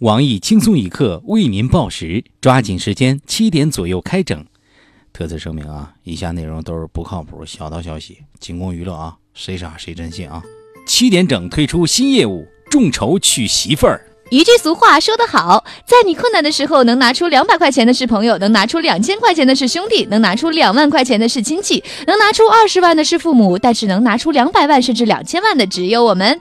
网易轻松一刻为您报时，抓紧时间，七点左右开整。特此声明啊，以下内容都是不靠谱小道消息，仅供娱乐啊，谁傻谁真信啊！七点整推出新业务，众筹娶媳妇儿。一句俗话说得好，在你困难的时候，能拿出两百块钱的是朋友，能拿出两千块钱的是兄弟，能拿出两万块钱的是亲戚，能拿出二十万的是父母，但是能拿出两百万甚至两千万的只有我们。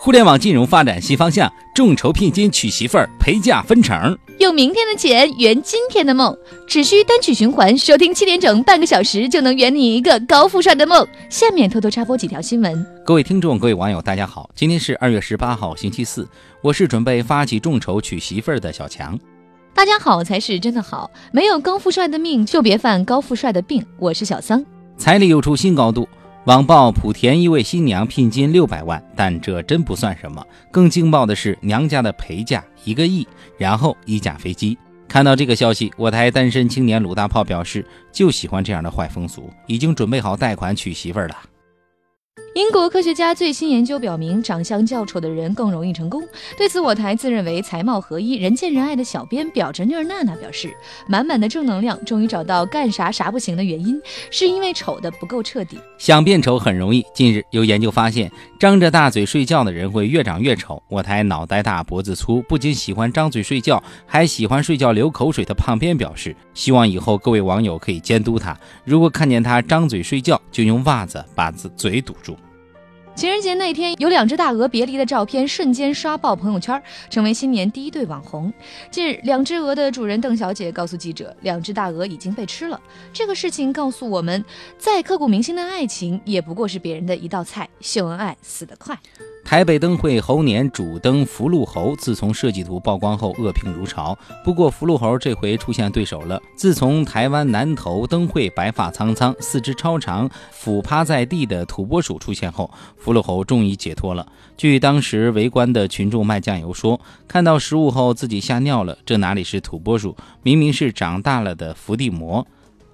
互联网金融发展新方向，众筹聘金娶媳妇儿，陪嫁分成，用明天的钱圆今天的梦，只需单曲循环收听七点整，半个小时就能圆你一个高富帅的梦。下面偷偷插播几条新闻。各位听众，各位网友，大家好，今天是二月十八号，星期四，我是准备发起众筹娶媳妇儿的小强。大家好才是真的好，没有高富帅的命，就别犯高富帅的病。我是小桑，彩礼又出新高度。网曝莆田一位新娘聘金六百万，但这真不算什么。更劲爆的是娘家的陪嫁一个亿，然后一架飞机。看到这个消息，我台单身青年鲁大炮表示，就喜欢这样的坏风俗，已经准备好贷款娶媳妇儿了。英国科学家最新研究表明，长相较丑的人更容易成功。对此，我台自认为才貌合一、人见人爱的小编表侄女儿娜娜表示，满满的正能量，终于找到干啥啥不行的原因，是因为丑的不够彻底。想变丑很容易。近日有研究发现，张着大嘴睡觉的人会越长越丑。我台脑袋大脖子粗，不仅喜欢张嘴睡觉，还喜欢睡觉流口水的胖编表示，希望以后各位网友可以监督他，如果看见他张嘴睡觉，就用袜子把嘴堵住。情人节那天，有两只大鹅别离的照片瞬间刷爆朋友圈，成为新年第一对网红。近日，两只鹅的主人邓小姐告诉记者，两只大鹅已经被吃了。这个事情告诉我们，再刻骨铭心的爱情，也不过是别人的一道菜。秀恩爱死得快。台北灯会猴年主灯福禄猴，自从设计图曝光后，恶评如潮。不过福禄猴这回出现对手了。自从台湾南投灯会白发苍苍、四肢超长、俯趴在地的土拨鼠出现后，福禄猴终于解脱了。据当时围观的群众卖酱油说，看到实物后自己吓尿了。这哪里是土拨鼠，明明是长大了的伏地魔。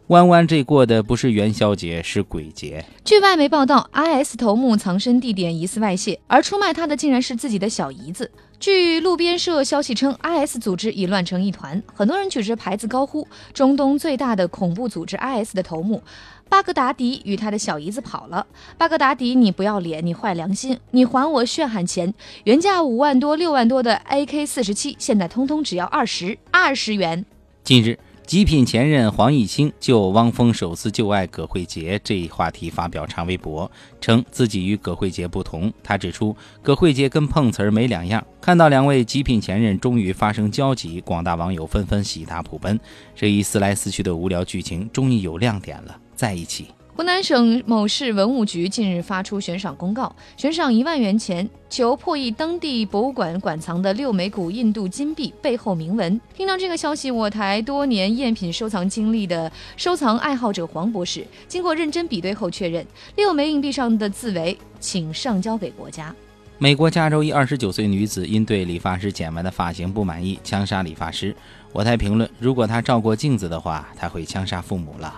弯弯这过的不是元宵节，是鬼节。据外媒报道，IS 头目藏身地点疑似外泄，而出卖他的竟然是自己的小姨子。据路边社消息称，IS 组织已乱成一团，很多人举着牌子高呼：“中东最大的恐怖组织 IS 的头目巴格达迪与他的小姨子跑了。巴格达迪，你不要脸，你坏良心，你还我血汗钱！原价五万多、六万多的 AK 四十七，现在通通只要二十二十元。”近日。极品前任黄毅清就汪峰首次旧爱葛荟婕这一话题发表长微博，称自己与葛荟婕不同。他指出，葛荟婕跟碰瓷儿没两样。看到两位极品前任终于发生交集，广大网友纷纷喜大普奔。这一撕来撕去的无聊剧情终于有亮点了，在一起。湖南省某市文物局近日发出悬赏公告，悬赏一万元钱，求破译当地博物馆馆藏的六枚古印度金币背后铭文。听到这个消息，我台多年赝品收藏经历的收藏爱好者黄博士，经过认真比对后确认，六枚硬币上的字为“请上交给国家”。美国加州一二十九岁女子因对理发师剪完的发型不满意，枪杀理发师。我台评论：如果她照过镜子的话，她会枪杀父母了。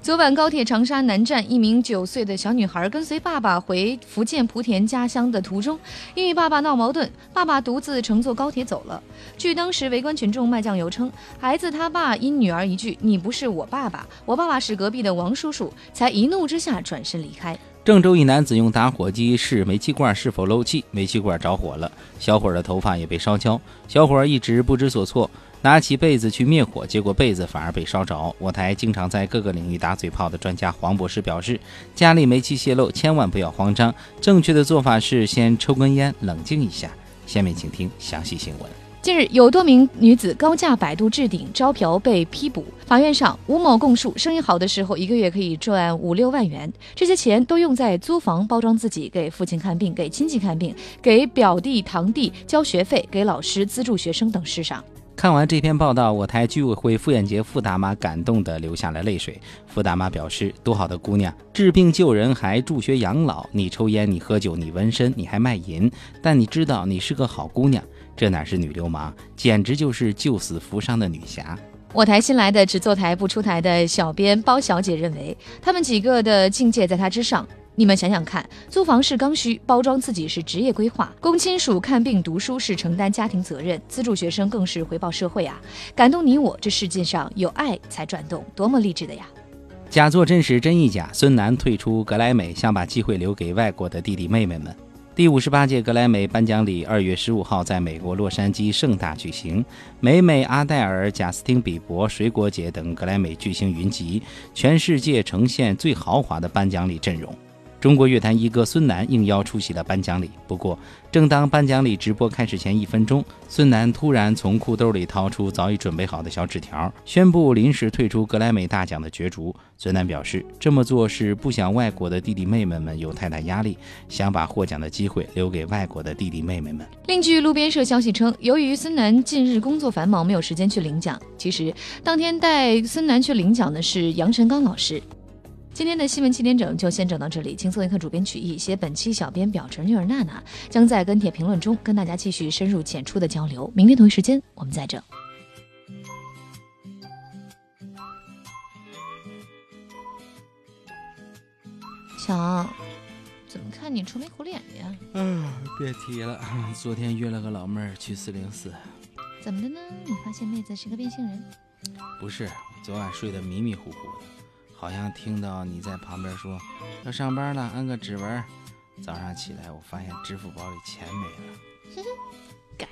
昨晚高铁长沙南站，一名九岁的小女孩跟随爸爸回福建莆田家乡的途中，因与爸爸闹矛盾，爸爸独自乘坐高铁走了。据当时围观群众卖酱油称，孩子他爸因女儿一句“你不是我爸爸，我爸爸是隔壁的王叔叔”，才一怒之下转身离开。郑州一男子用打火机试煤气罐是否漏气，煤气罐着火了，小伙的头发也被烧焦，小伙一直不知所措。拿起被子去灭火，结果被子反而被烧着。我台经常在各个领域打嘴炮的专家黄博士表示，家里煤气泄漏千万不要慌张，正确的做法是先抽根烟，冷静一下。下面请听详细新闻。近日，有多名女子高价百度置顶招嫖被批捕。法院上，吴某供述，生意好的时候一个月可以赚五六万元，这些钱都用在租房、包装自己、给父亲看病、给亲戚看病、给表弟堂弟交学费、给老师资助学生等事上。看完这篇报道，我台居委会妇炎洁傅大妈感动的流下了泪水。傅大妈表示：“多好的姑娘，治病救人还助学养老。你抽烟，你喝酒，你纹身，你还卖淫，但你知道你是个好姑娘。这哪是女流氓，简直就是救死扶伤的女侠。”我台新来的只坐台不出台的小编包小姐认为，他们几个的境界在她之上。你们想想看，租房是刚需，包装自己是职业规划，供亲属看病读书是承担家庭责任，资助学生更是回报社会啊！感动你我，这世界上有爱才转动，多么励志的呀！假作真时真亦假，孙楠退出格莱美，想把机会留给外国的弟弟妹妹们。第五十八届格莱美颁奖礼二月十五号在美国洛杉矶盛大举行，美美、阿黛尔、贾斯汀·比伯、水果姐等格莱美巨星云集，全世界呈现最豪华的颁奖礼阵容。中国乐坛一哥孙楠应邀出席了颁奖礼。不过，正当颁奖礼直播开始前一分钟，孙楠突然从裤兜里掏出早已准备好的小纸条，宣布临时退出格莱美大奖的角逐。孙楠表示，这么做是不想外国的弟弟妹妹们有太大压力，想把获奖的机会留给外国的弟弟妹妹们。另据路边社消息称，由于孙楠近日工作繁忙，没有时间去领奖。其实，当天带孙楠去领奖的是杨晨刚老师。今天的新闻七点整就先整到这里，轻松一刻主编曲艺，写本期小编表侄女儿娜娜将在跟帖评论中跟大家继续深入浅出的交流。明天同一时间我们再整。小，怎么看你愁眉苦脸的呀？嗯，别提了，昨天约了个老妹儿去四零四。怎么的呢？你发现妹子是个变性人？不是，昨晚睡得迷迷糊糊的。好像听到你在旁边说要上班了，按个指纹。早上起来，我发现支付宝里钱没了。改。